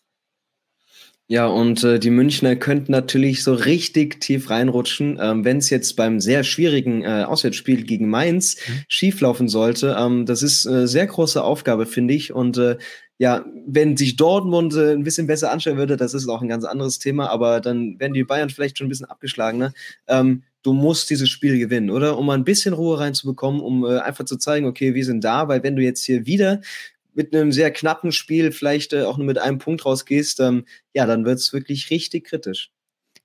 Ja, und äh, die Münchner könnten natürlich so richtig tief reinrutschen, ähm, wenn es jetzt beim sehr schwierigen äh, Auswärtsspiel gegen Mainz mhm. schieflaufen sollte. Ähm, das ist eine sehr große Aufgabe, finde ich. Und äh, ja, wenn sich Dortmund äh, ein bisschen besser anstellen würde, das ist auch ein ganz anderes Thema, aber dann werden die Bayern vielleicht schon ein bisschen abgeschlagener. Ähm, du musst dieses Spiel gewinnen, oder? Um mal ein bisschen Ruhe reinzubekommen, um äh, einfach zu zeigen, okay, wir sind da, weil wenn du jetzt hier wieder mit einem sehr knappen Spiel vielleicht äh, auch nur mit einem Punkt rausgehst, ähm, ja, dann wird es wirklich richtig kritisch.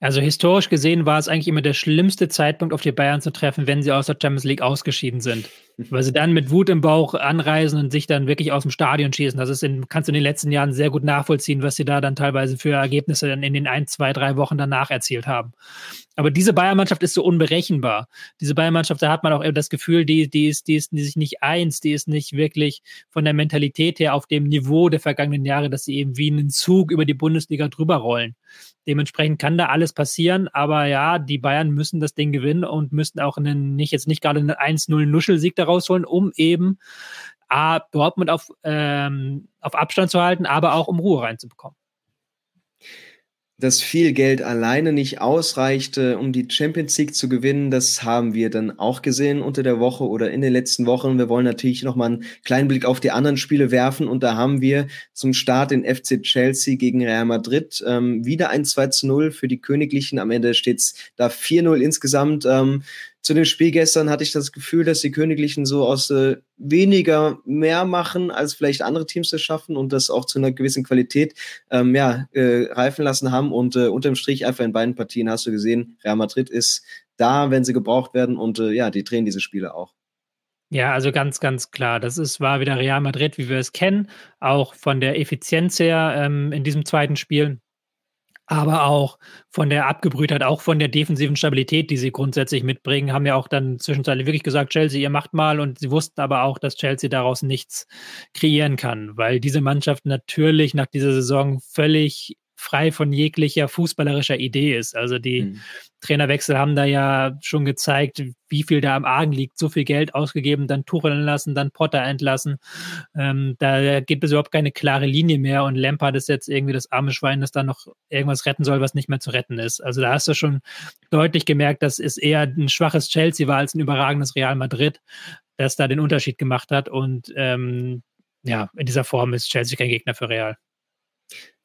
Also historisch gesehen war es eigentlich immer der schlimmste Zeitpunkt, auf die Bayern zu treffen, wenn sie aus der Champions League ausgeschieden sind. Weil sie dann mit Wut im Bauch anreisen und sich dann wirklich aus dem Stadion schießen. Das ist in, kannst du in den letzten Jahren sehr gut nachvollziehen, was sie da dann teilweise für Ergebnisse dann in den ein, zwei, drei Wochen danach erzielt haben. Aber diese Bayern-Mannschaft ist so unberechenbar. Diese Bayern-Mannschaft, da hat man auch das Gefühl, die, die, ist, die ist die sich nicht eins, die ist nicht wirklich von der Mentalität her auf dem Niveau der vergangenen Jahre, dass sie eben wie einen Zug über die Bundesliga drüber rollen. Dementsprechend kann da alles passieren, aber ja, die Bayern müssen das Ding gewinnen und müssen auch einen, nicht jetzt nicht gerade einen 1-0-Nuschelsieg da rausholen, um eben A, Dortmund auf, ähm, auf Abstand zu halten, aber auch um Ruhe reinzubekommen dass viel Geld alleine nicht ausreichte, um die Champions League zu gewinnen. Das haben wir dann auch gesehen unter der Woche oder in den letzten Wochen. Wir wollen natürlich noch mal einen kleinen Blick auf die anderen Spiele werfen und da haben wir zum Start den FC Chelsea gegen Real Madrid. Ähm, wieder ein 2 zu 0 für die Königlichen. Am Ende steht's da 4-0 insgesamt. Ähm, zu dem Spiel gestern hatte ich das Gefühl, dass die Königlichen so aus äh, weniger mehr machen, als vielleicht andere Teams das schaffen und das auch zu einer gewissen Qualität ähm, ja, äh, reifen lassen haben. Und äh, unterm Strich einfach in beiden Partien hast du gesehen, Real Madrid ist da, wenn sie gebraucht werden und äh, ja, die drehen diese Spiele auch. Ja, also ganz, ganz klar. Das ist, war wieder Real Madrid, wie wir es kennen, auch von der Effizienz her ähm, in diesem zweiten Spiel aber auch von der Abgebrühtheit, auch von der defensiven Stabilität, die sie grundsätzlich mitbringen, haben ja auch dann zwischenzeitlich wirklich gesagt, Chelsea, ihr macht mal. Und sie wussten aber auch, dass Chelsea daraus nichts kreieren kann, weil diese Mannschaft natürlich nach dieser Saison völlig frei von jeglicher fußballerischer Idee ist. Also die mhm. Trainerwechsel haben da ja schon gezeigt, wie viel da am Argen liegt. So viel Geld ausgegeben, dann Tuchel lassen, dann Potter entlassen. Ähm, da gibt es überhaupt keine klare Linie mehr und Lampard ist jetzt irgendwie das arme Schwein, das da noch irgendwas retten soll, was nicht mehr zu retten ist. Also da hast du schon deutlich gemerkt, dass es eher ein schwaches Chelsea war als ein überragendes Real Madrid, das da den Unterschied gemacht hat und ähm, ja, in dieser Form ist Chelsea kein Gegner für Real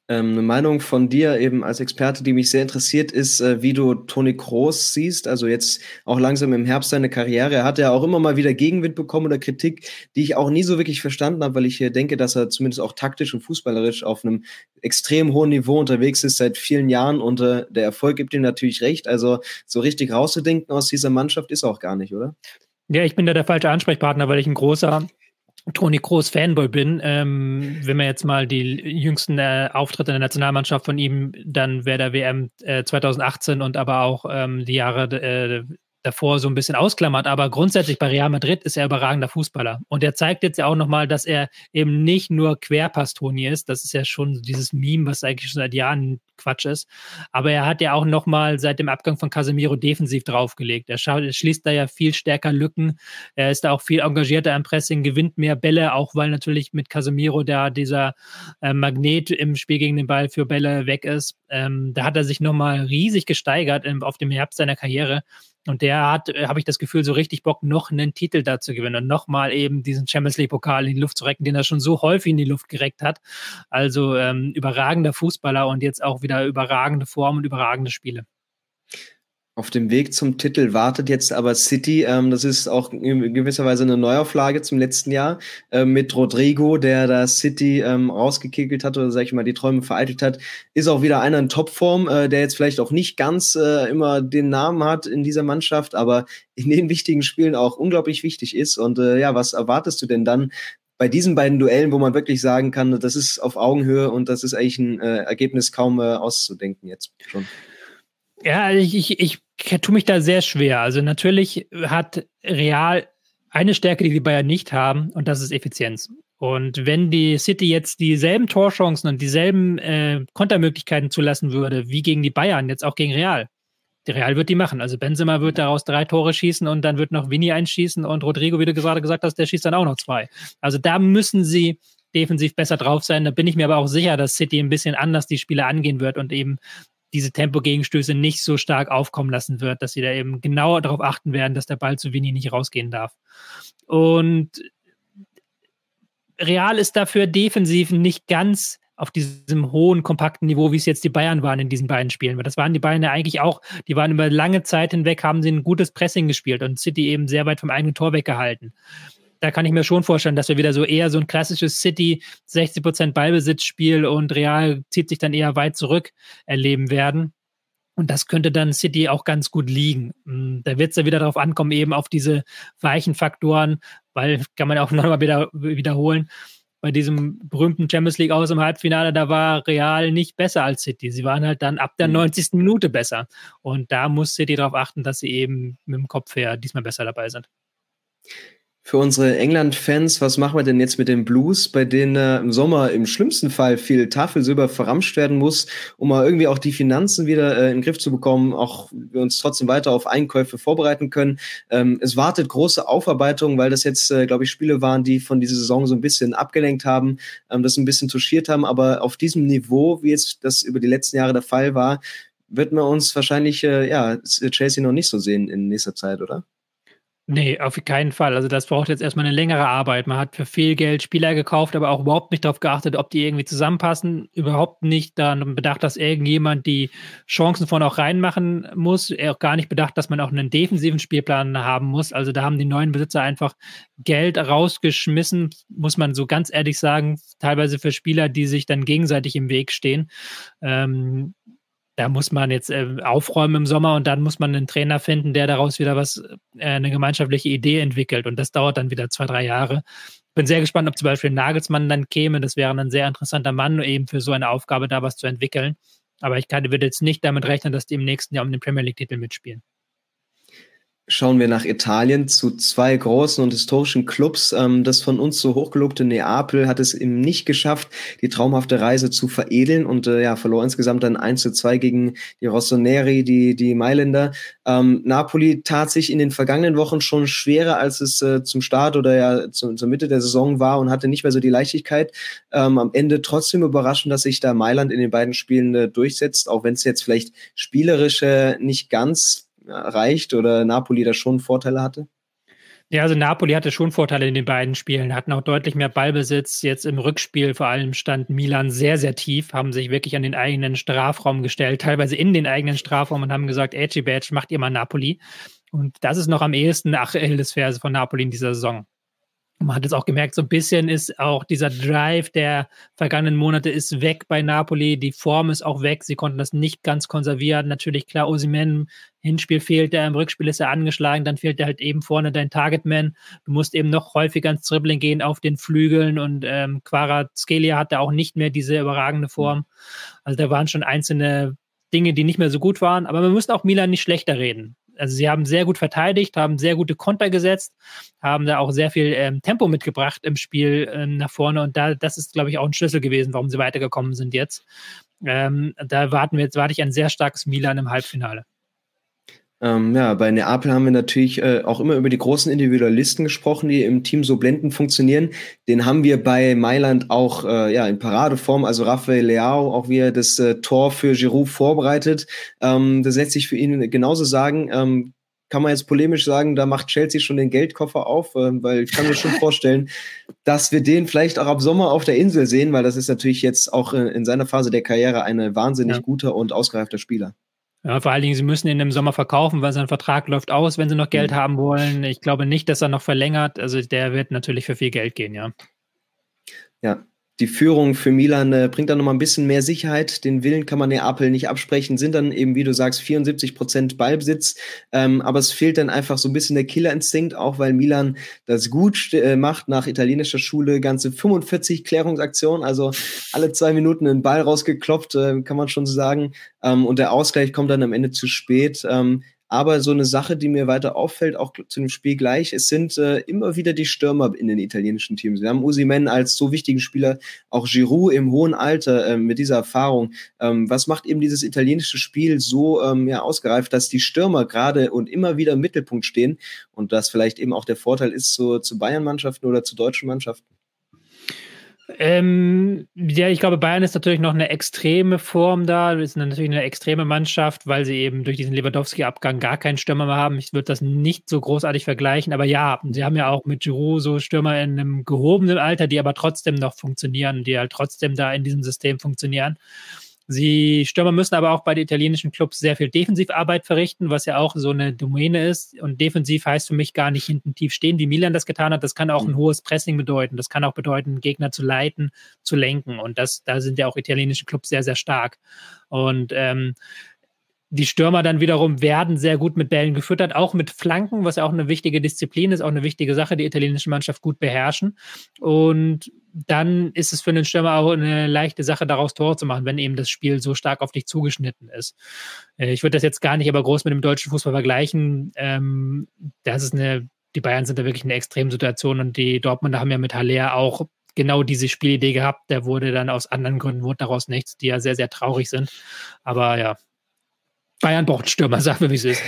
ähm, eine Meinung von dir eben als Experte, die mich sehr interessiert, ist, äh, wie du Toni Kroos siehst. Also jetzt auch langsam im Herbst seine Karriere. Er hat ja auch immer mal wieder Gegenwind bekommen oder Kritik, die ich auch nie so wirklich verstanden habe, weil ich hier denke, dass er zumindest auch taktisch und fußballerisch auf einem extrem hohen Niveau unterwegs ist seit vielen Jahren und äh, der Erfolg gibt ihm natürlich recht. Also so richtig rauszudenken aus dieser Mannschaft ist auch gar nicht, oder? Ja, ich bin da der falsche Ansprechpartner, weil ich ein großer Toni Kroos Fanboy bin. Ähm, wenn man jetzt mal die jüngsten äh, Auftritte in der Nationalmannschaft von ihm, dann wäre der WM äh, 2018 und aber auch ähm, die Jahre äh, davor so ein bisschen ausklammert, aber grundsätzlich bei Real Madrid ist er überragender Fußballer. Und er zeigt jetzt ja auch nochmal, dass er eben nicht nur Querpass-Toni ist. Das ist ja schon dieses Meme, was eigentlich schon seit Jahren Quatsch ist. Aber er hat ja auch nochmal seit dem Abgang von Casemiro defensiv draufgelegt. Er, er schließt da ja viel stärker Lücken. Er ist da auch viel engagierter im Pressing, gewinnt mehr Bälle, auch weil natürlich mit Casemiro da dieser äh, Magnet im Spiel gegen den Ball für Bälle weg ist. Ähm, da hat er sich nochmal riesig gesteigert im, auf dem Herbst seiner Karriere. Und der hat, äh, habe ich das Gefühl, so richtig Bock, noch einen Titel da zu gewinnen und nochmal eben diesen Champions League-Pokal in die Luft zu recken, den er schon so häufig in die Luft gereckt hat. Also ähm, überragender Fußballer und jetzt auch wieder überragende Form und überragende Spiele. Auf dem Weg zum Titel wartet jetzt aber City. Ähm, das ist auch in gewisser Weise eine Neuauflage zum letzten Jahr äh, mit Rodrigo, der da City ähm, rausgekickelt hat oder sag ich mal die Träume vereitelt hat. Ist auch wieder einer in Topform, äh, der jetzt vielleicht auch nicht ganz äh, immer den Namen hat in dieser Mannschaft, aber in den wichtigen Spielen auch unglaublich wichtig ist. Und äh, ja, was erwartest du denn dann bei diesen beiden Duellen, wo man wirklich sagen kann, das ist auf Augenhöhe und das ist eigentlich ein äh, Ergebnis kaum äh, auszudenken jetzt schon? Ja, ich, ich, ich tue mich da sehr schwer. Also natürlich hat Real eine Stärke, die die Bayern nicht haben, und das ist Effizienz. Und wenn die City jetzt dieselben Torchancen und dieselben äh, Kontermöglichkeiten zulassen würde, wie gegen die Bayern, jetzt auch gegen Real, die Real wird die machen. Also Benzema wird daraus drei Tore schießen und dann wird noch Vinny einschießen und Rodrigo, wie du gerade gesagt hast, der schießt dann auch noch zwei. Also da müssen sie defensiv besser drauf sein. Da bin ich mir aber auch sicher, dass City ein bisschen anders die Spiele angehen wird und eben diese Tempogegenstöße nicht so stark aufkommen lassen wird, dass sie da eben genauer darauf achten werden, dass der Ball zu Vini nicht rausgehen darf. Und Real ist dafür defensiv nicht ganz auf diesem hohen, kompakten Niveau, wie es jetzt die Bayern waren in diesen beiden Spielen. Das waren die Bayern ja eigentlich auch, die waren über lange Zeit hinweg, haben sie ein gutes Pressing gespielt und City eben sehr weit vom eigenen Tor weggehalten da kann ich mir schon vorstellen, dass wir wieder so eher so ein klassisches City 60% Ballbesitzspiel und Real zieht sich dann eher weit zurück erleben werden. Und das könnte dann City auch ganz gut liegen. Mm, da wird es ja wieder darauf ankommen, eben auf diese weichen Faktoren, weil kann man auch nochmal wieder wiederholen. Bei diesem berühmten Champions League aus im Halbfinale, da war Real nicht besser als City. Sie waren halt dann ab der 90. Mhm. Minute besser. Und da muss City darauf achten, dass sie eben mit dem Kopf her diesmal besser dabei sind für unsere England-Fans, was machen wir denn jetzt mit den Blues, bei denen äh, im Sommer im schlimmsten Fall viel Tafelsilber verramscht werden muss, um mal irgendwie auch die Finanzen wieder äh, in den Griff zu bekommen, auch wir uns trotzdem weiter auf Einkäufe vorbereiten können. Ähm, es wartet große Aufarbeitung, weil das jetzt, äh, glaube ich, Spiele waren, die von dieser Saison so ein bisschen abgelenkt haben, ähm, das ein bisschen touchiert haben, aber auf diesem Niveau, wie jetzt das über die letzten Jahre der Fall war, wird man uns wahrscheinlich, äh, ja, Chelsea noch nicht so sehen in nächster Zeit, oder? Nee, auf keinen Fall. Also das braucht jetzt erstmal eine längere Arbeit. Man hat für viel Geld Spieler gekauft, aber auch überhaupt nicht darauf geachtet, ob die irgendwie zusammenpassen. Überhaupt nicht dann bedacht, dass irgendjemand die Chancen von auch reinmachen muss. Auch gar nicht bedacht, dass man auch einen defensiven Spielplan haben muss. Also da haben die neuen Besitzer einfach Geld rausgeschmissen, muss man so ganz ehrlich sagen, teilweise für Spieler, die sich dann gegenseitig im Weg stehen. Ähm, da muss man jetzt äh, aufräumen im Sommer und dann muss man einen Trainer finden, der daraus wieder was, äh, eine gemeinschaftliche Idee entwickelt. Und das dauert dann wieder zwei, drei Jahre. Bin sehr gespannt, ob zum Beispiel Nagelsmann dann käme. Das wäre ein sehr interessanter Mann, eben für so eine Aufgabe da was zu entwickeln. Aber ich kann, würde jetzt nicht damit rechnen, dass die im nächsten Jahr um den Premier League-Titel mitspielen. Schauen wir nach Italien zu zwei großen und historischen Clubs. Ähm, das von uns so hochgelobte Neapel hat es eben nicht geschafft, die traumhafte Reise zu veredeln und äh, ja, verlor insgesamt dann 1 zu 2 gegen die Rossoneri, die, die Mailänder. Ähm, Napoli tat sich in den vergangenen Wochen schon schwerer, als es äh, zum Start oder ja zu, zur Mitte der Saison war und hatte nicht mehr so die Leichtigkeit. Ähm, am Ende trotzdem überraschend, dass sich da Mailand in den beiden Spielen äh, durchsetzt, auch wenn es jetzt vielleicht spielerische nicht ganz reicht oder Napoli da schon Vorteile hatte? Ja, also Napoli hatte schon Vorteile in den beiden Spielen, hatten auch deutlich mehr Ballbesitz. Jetzt im Rückspiel vor allem stand Milan sehr, sehr tief, haben sich wirklich an den eigenen Strafraum gestellt, teilweise in den eigenen Strafraum und haben gesagt, Edgy Badge, macht ihr mal Napoli. Und das ist noch am ehesten Achillesferse von Napoli in dieser Saison man hat es auch gemerkt, so ein bisschen ist auch dieser Drive der vergangenen Monate ist weg bei Napoli. Die Form ist auch weg. Sie konnten das nicht ganz konservieren. Natürlich, klar, Osimen, Hinspiel fehlt er, im Rückspiel ist er angeschlagen, dann fehlt er halt eben vorne dein Targetman. Du musst eben noch häufiger ins Dribbling gehen auf den Flügeln und ähm, Quara Scalia hatte auch nicht mehr diese überragende Form. Also da waren schon einzelne Dinge, die nicht mehr so gut waren, aber wir müssen auch Milan nicht schlechter reden also sie haben sehr gut verteidigt, haben sehr gute Konter gesetzt, haben da auch sehr viel ähm, Tempo mitgebracht im Spiel ähm, nach vorne und da, das ist, glaube ich, auch ein Schlüssel gewesen, warum sie weitergekommen sind jetzt. Ähm, da warten wir jetzt, warte ich ein sehr starkes Milan im Halbfinale. Ähm, ja, bei Neapel haben wir natürlich äh, auch immer über die großen Individualisten gesprochen, die im Team so blendend funktionieren. Den haben wir bei Mailand auch äh, ja in Paradeform, also Rafael Leao, auch wie er das äh, Tor für Giroud vorbereitet. Ähm, das lässt sich für ihn genauso sagen. Ähm, kann man jetzt polemisch sagen, da macht Chelsea schon den Geldkoffer auf, äh, weil ich kann mir schon vorstellen, dass wir den vielleicht auch ab Sommer auf der Insel sehen, weil das ist natürlich jetzt auch äh, in seiner Phase der Karriere ein wahnsinnig ja. guter und ausgereifter Spieler. Ja, vor allen Dingen, sie müssen ihn im Sommer verkaufen, weil sein Vertrag läuft aus, wenn sie noch Geld mhm. haben wollen. Ich glaube nicht, dass er noch verlängert. Also der wird natürlich für viel Geld gehen, ja. Ja, die Führung für Milan äh, bringt dann nochmal ein bisschen mehr Sicherheit. Den Willen kann man Neapel nicht absprechen. Sind dann eben, wie du sagst, 74 Prozent Ballbesitz. Ähm, aber es fehlt dann einfach so ein bisschen der Killerinstinkt, auch weil Milan das gut äh, macht nach italienischer Schule. Ganze 45 Klärungsaktionen, also alle zwei Minuten einen Ball rausgeklopft, äh, kann man schon so sagen. Ähm, und der Ausgleich kommt dann am Ende zu spät. Ähm, aber so eine Sache, die mir weiter auffällt, auch zu dem Spiel gleich, es sind äh, immer wieder die Stürmer in den italienischen Teams. Wir haben Usimen als so wichtigen Spieler, auch Giroud im hohen Alter äh, mit dieser Erfahrung. Ähm, was macht eben dieses italienische Spiel so ähm, ja, ausgereift, dass die Stürmer gerade und immer wieder im Mittelpunkt stehen und das vielleicht eben auch der Vorteil ist zu, zu Bayern-Mannschaften oder zu deutschen Mannschaften? Ähm, ja, ich glaube, Bayern ist natürlich noch eine extreme Form da. Ist natürlich eine extreme Mannschaft, weil sie eben durch diesen Lewandowski-Abgang gar keinen Stürmer mehr haben. Ich würde das nicht so großartig vergleichen, aber ja, sie haben ja auch mit Giroud so Stürmer in einem gehobenen Alter, die aber trotzdem noch funktionieren, die halt trotzdem da in diesem System funktionieren. Sie Stürmer müssen aber auch bei den italienischen Clubs sehr viel Defensivarbeit verrichten, was ja auch so eine Domäne ist. Und defensiv heißt für mich gar nicht hinten tief stehen, wie Milan das getan hat. Das kann auch ein mhm. hohes Pressing bedeuten. Das kann auch bedeuten, Gegner zu leiten, zu lenken. Und das, da sind ja auch italienische Clubs sehr, sehr stark. Und ähm, die Stürmer dann wiederum werden sehr gut mit Bällen gefüttert, auch mit Flanken, was ja auch eine wichtige Disziplin ist, auch eine wichtige Sache, die italienische Mannschaft gut beherrschen. Und dann ist es für den Stürmer auch eine leichte Sache, daraus Tore zu machen, wenn eben das Spiel so stark auf dich zugeschnitten ist. Äh, ich würde das jetzt gar nicht aber groß mit dem deutschen Fußball vergleichen. Ähm, das ist eine, die Bayern sind da wirklich eine Extremsituation und die Dortmunder haben ja mit Haller auch genau diese Spielidee gehabt. Der wurde dann aus anderen Gründen, wurde daraus nichts, die ja sehr, sehr traurig sind. Aber ja, Bayern braucht Stürmer, sagen wir, wie es ist.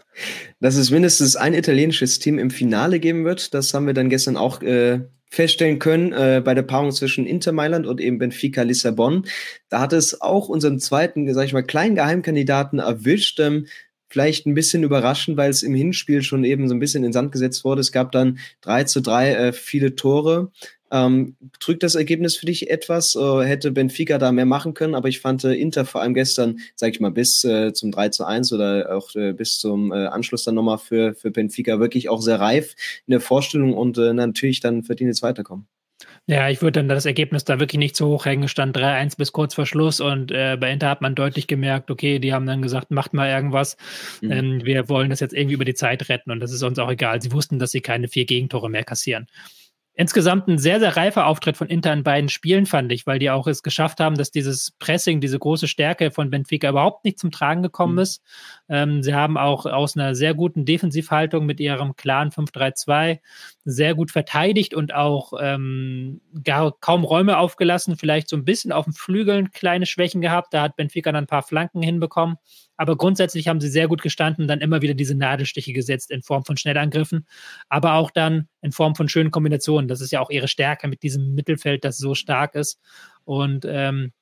Dass es mindestens ein italienisches Team im Finale geben wird, das haben wir dann gestern auch äh, feststellen können äh, bei der Paarung zwischen Inter Mailand und eben Benfica Lissabon. Da hat es auch unseren zweiten, sag ich mal, kleinen Geheimkandidaten erwischt. Ähm, vielleicht ein bisschen überraschend, weil es im Hinspiel schon eben so ein bisschen in Sand gesetzt wurde. Es gab dann 3 zu 3 äh, viele Tore. Ähm, trügt das Ergebnis für dich etwas? Äh, hätte Benfica da mehr machen können? Aber ich fand äh, Inter vor allem gestern, sag ich mal, bis äh, zum 3 zu 1 oder auch äh, bis zum äh, Anschluss dann nochmal für, für Benfica wirklich auch sehr reif in der Vorstellung und äh, natürlich dann verdient jetzt weiterkommen. Ja, ich würde dann das Ergebnis da wirklich nicht zu hoch hängen. Stand 3-1 bis kurz vor Schluss und äh, bei Inter hat man deutlich gemerkt, okay, die haben dann gesagt, macht mal irgendwas. Mhm. Ähm, wir wollen das jetzt irgendwie über die Zeit retten und das ist uns auch egal. Sie wussten, dass sie keine vier Gegentore mehr kassieren. Insgesamt ein sehr, sehr reifer Auftritt von Inter in beiden Spielen, fand ich, weil die auch es geschafft haben, dass dieses Pressing, diese große Stärke von Benfica überhaupt nicht zum Tragen gekommen mhm. ist. Ähm, sie haben auch aus einer sehr guten Defensivhaltung mit ihrem klaren 5-3-2 sehr gut verteidigt und auch ähm, gar kaum Räume aufgelassen, vielleicht so ein bisschen auf den Flügeln kleine Schwächen gehabt. Da hat Benfica dann ein paar Flanken hinbekommen. Aber grundsätzlich haben sie sehr gut gestanden, dann immer wieder diese Nadelstiche gesetzt in Form von Schnellangriffen, aber auch dann in Form von schönen Kombinationen. Das ist ja auch ihre Stärke mit diesem Mittelfeld, das so stark ist. Und ähm,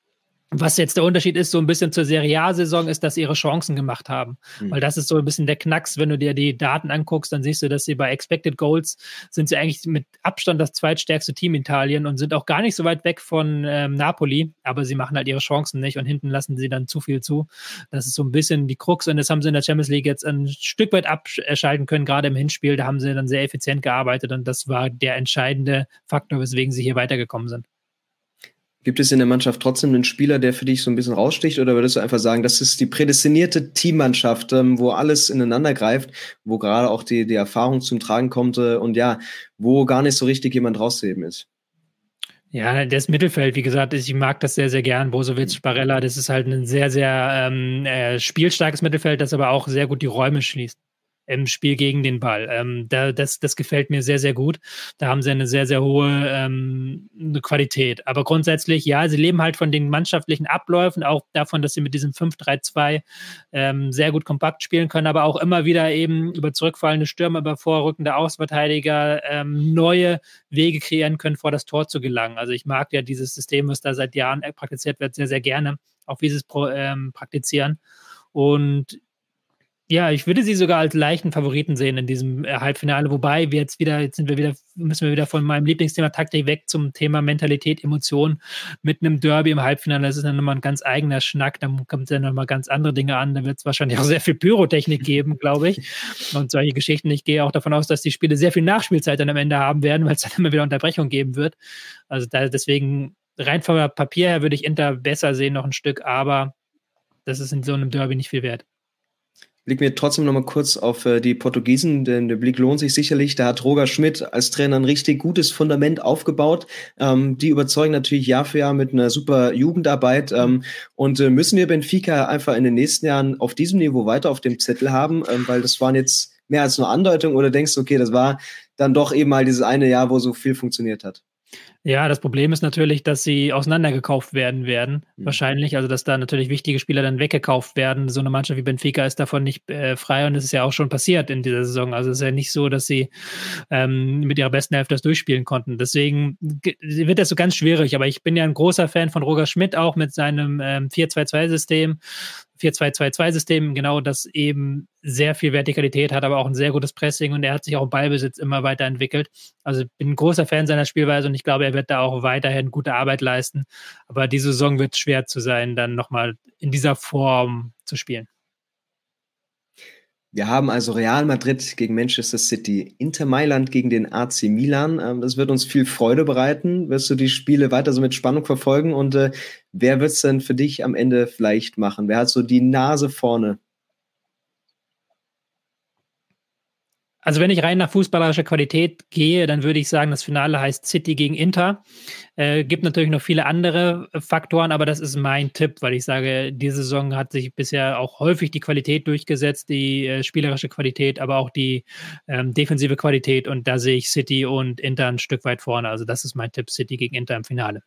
was jetzt der Unterschied ist, so ein bisschen zur Serie A-Saison, ist, dass sie ihre Chancen gemacht haben. Mhm. Weil das ist so ein bisschen der Knacks, wenn du dir die Daten anguckst, dann siehst du, dass sie bei Expected Goals sind sie eigentlich mit Abstand das zweitstärkste Team in Italien und sind auch gar nicht so weit weg von ähm, Napoli, aber sie machen halt ihre Chancen nicht und hinten lassen sie dann zu viel zu. Das ist so ein bisschen die Krux und das haben sie in der Champions League jetzt ein Stück weit abschalten können, gerade im Hinspiel. Da haben sie dann sehr effizient gearbeitet und das war der entscheidende Faktor, weswegen sie hier weitergekommen sind. Gibt es in der Mannschaft trotzdem einen Spieler, der für dich so ein bisschen raussticht? Oder würdest du einfach sagen, das ist die prädestinierte Teammannschaft, ähm, wo alles ineinander greift, wo gerade auch die, die Erfahrung zum Tragen kommt äh, und ja, wo gar nicht so richtig jemand rauszuheben ist? Ja, das Mittelfeld, wie gesagt, ich mag das sehr, sehr gern. Bosowitz, Barella, das ist halt ein sehr, sehr ähm, äh, spielstarkes Mittelfeld, das aber auch sehr gut die Räume schließt im Spiel gegen den Ball. Ähm, da, das, das gefällt mir sehr, sehr gut. Da haben sie eine sehr, sehr hohe ähm, Qualität. Aber grundsätzlich, ja, sie leben halt von den mannschaftlichen Abläufen, auch davon, dass sie mit diesem 5-3-2 ähm, sehr gut kompakt spielen können, aber auch immer wieder eben über zurückfallende Stürmer, über vorrückende Außenverteidiger ähm, neue Wege kreieren können, vor das Tor zu gelangen. Also ich mag ja dieses System, was da seit Jahren praktiziert wird, sehr, sehr gerne. Auch wie sie es ähm, praktizieren. Und ja, ich würde sie sogar als leichten Favoriten sehen in diesem äh, Halbfinale, wobei wir jetzt wieder, jetzt sind wir wieder, müssen wir wieder von meinem Lieblingsthema Taktik weg zum Thema Mentalität, Emotion mit einem Derby im Halbfinale. Das ist dann nochmal ein ganz eigener Schnack, da kommt dann nochmal ganz andere Dinge an. Da wird es wahrscheinlich auch sehr viel Pyrotechnik geben, glaube ich. Und solche Geschichten. Ich gehe auch davon aus, dass die Spiele sehr viel Nachspielzeit dann am Ende haben werden, weil es dann immer wieder Unterbrechung geben wird. Also da, deswegen rein vom Papier her würde ich Inter besser sehen noch ein Stück, aber das ist in so einem Derby nicht viel wert. Blicken wir trotzdem noch mal kurz auf äh, die Portugiesen, denn der Blick lohnt sich sicherlich. Da hat Roger Schmidt als Trainer ein richtig gutes Fundament aufgebaut. Ähm, die überzeugen natürlich Jahr für Jahr mit einer super Jugendarbeit. Ähm, und äh, müssen wir Benfica einfach in den nächsten Jahren auf diesem Niveau weiter auf dem Zettel haben, ähm, weil das waren jetzt mehr als nur Andeutungen oder denkst du, okay, das war dann doch eben mal dieses eine Jahr, wo so viel funktioniert hat? Ja, das Problem ist natürlich, dass sie auseinandergekauft werden werden, mhm. wahrscheinlich. Also, dass da natürlich wichtige Spieler dann weggekauft werden. So eine Mannschaft wie Benfica ist davon nicht äh, frei und es ist ja auch schon passiert in dieser Saison. Also, es ist ja nicht so, dass sie ähm, mit ihrer besten Hälfte das durchspielen konnten. Deswegen wird das so ganz schwierig. Aber ich bin ja ein großer Fan von Roger Schmidt, auch mit seinem ähm, 4-2-2-System. 4-2-2-2-System, genau das eben sehr viel Vertikalität hat, aber auch ein sehr gutes Pressing und er hat sich auch im Ballbesitz immer weiterentwickelt. Also ich bin ein großer Fan seiner Spielweise und ich glaube, er wird da auch weiterhin gute Arbeit leisten. Aber diese Saison wird schwer zu sein, dann nochmal in dieser Form zu spielen. Wir haben also Real Madrid gegen Manchester City, Inter Mailand gegen den AC Milan. Ähm, das wird uns viel Freude bereiten. Wirst du die Spiele weiter so mit Spannung verfolgen? Und äh, wer wird es denn für dich am Ende vielleicht machen? Wer hat so die Nase vorne Also wenn ich rein nach fußballerischer Qualität gehe, dann würde ich sagen, das Finale heißt City gegen Inter. Äh, gibt natürlich noch viele andere Faktoren, aber das ist mein Tipp, weil ich sage, diese Saison hat sich bisher auch häufig die Qualität durchgesetzt, die äh, spielerische Qualität, aber auch die ähm, defensive Qualität und da sehe ich City und Inter ein Stück weit vorne. Also das ist mein Tipp, City gegen Inter im Finale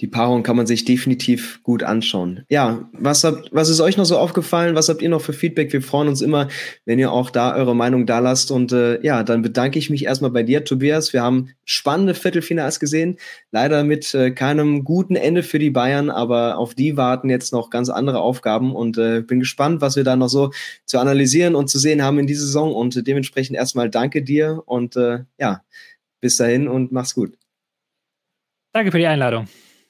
die Paarung kann man sich definitiv gut anschauen. Ja, was, habt, was ist euch noch so aufgefallen? Was habt ihr noch für Feedback? Wir freuen uns immer, wenn ihr auch da eure Meinung da lasst. Und äh, ja, dann bedanke ich mich erstmal bei dir, Tobias. Wir haben spannende Viertelfinals gesehen. Leider mit äh, keinem guten Ende für die Bayern, aber auf die warten jetzt noch ganz andere Aufgaben. Und äh, bin gespannt, was wir da noch so zu analysieren und zu sehen haben in dieser Saison. Und äh, dementsprechend erstmal danke dir und äh, ja, bis dahin und mach's gut. Danke für die Einladung.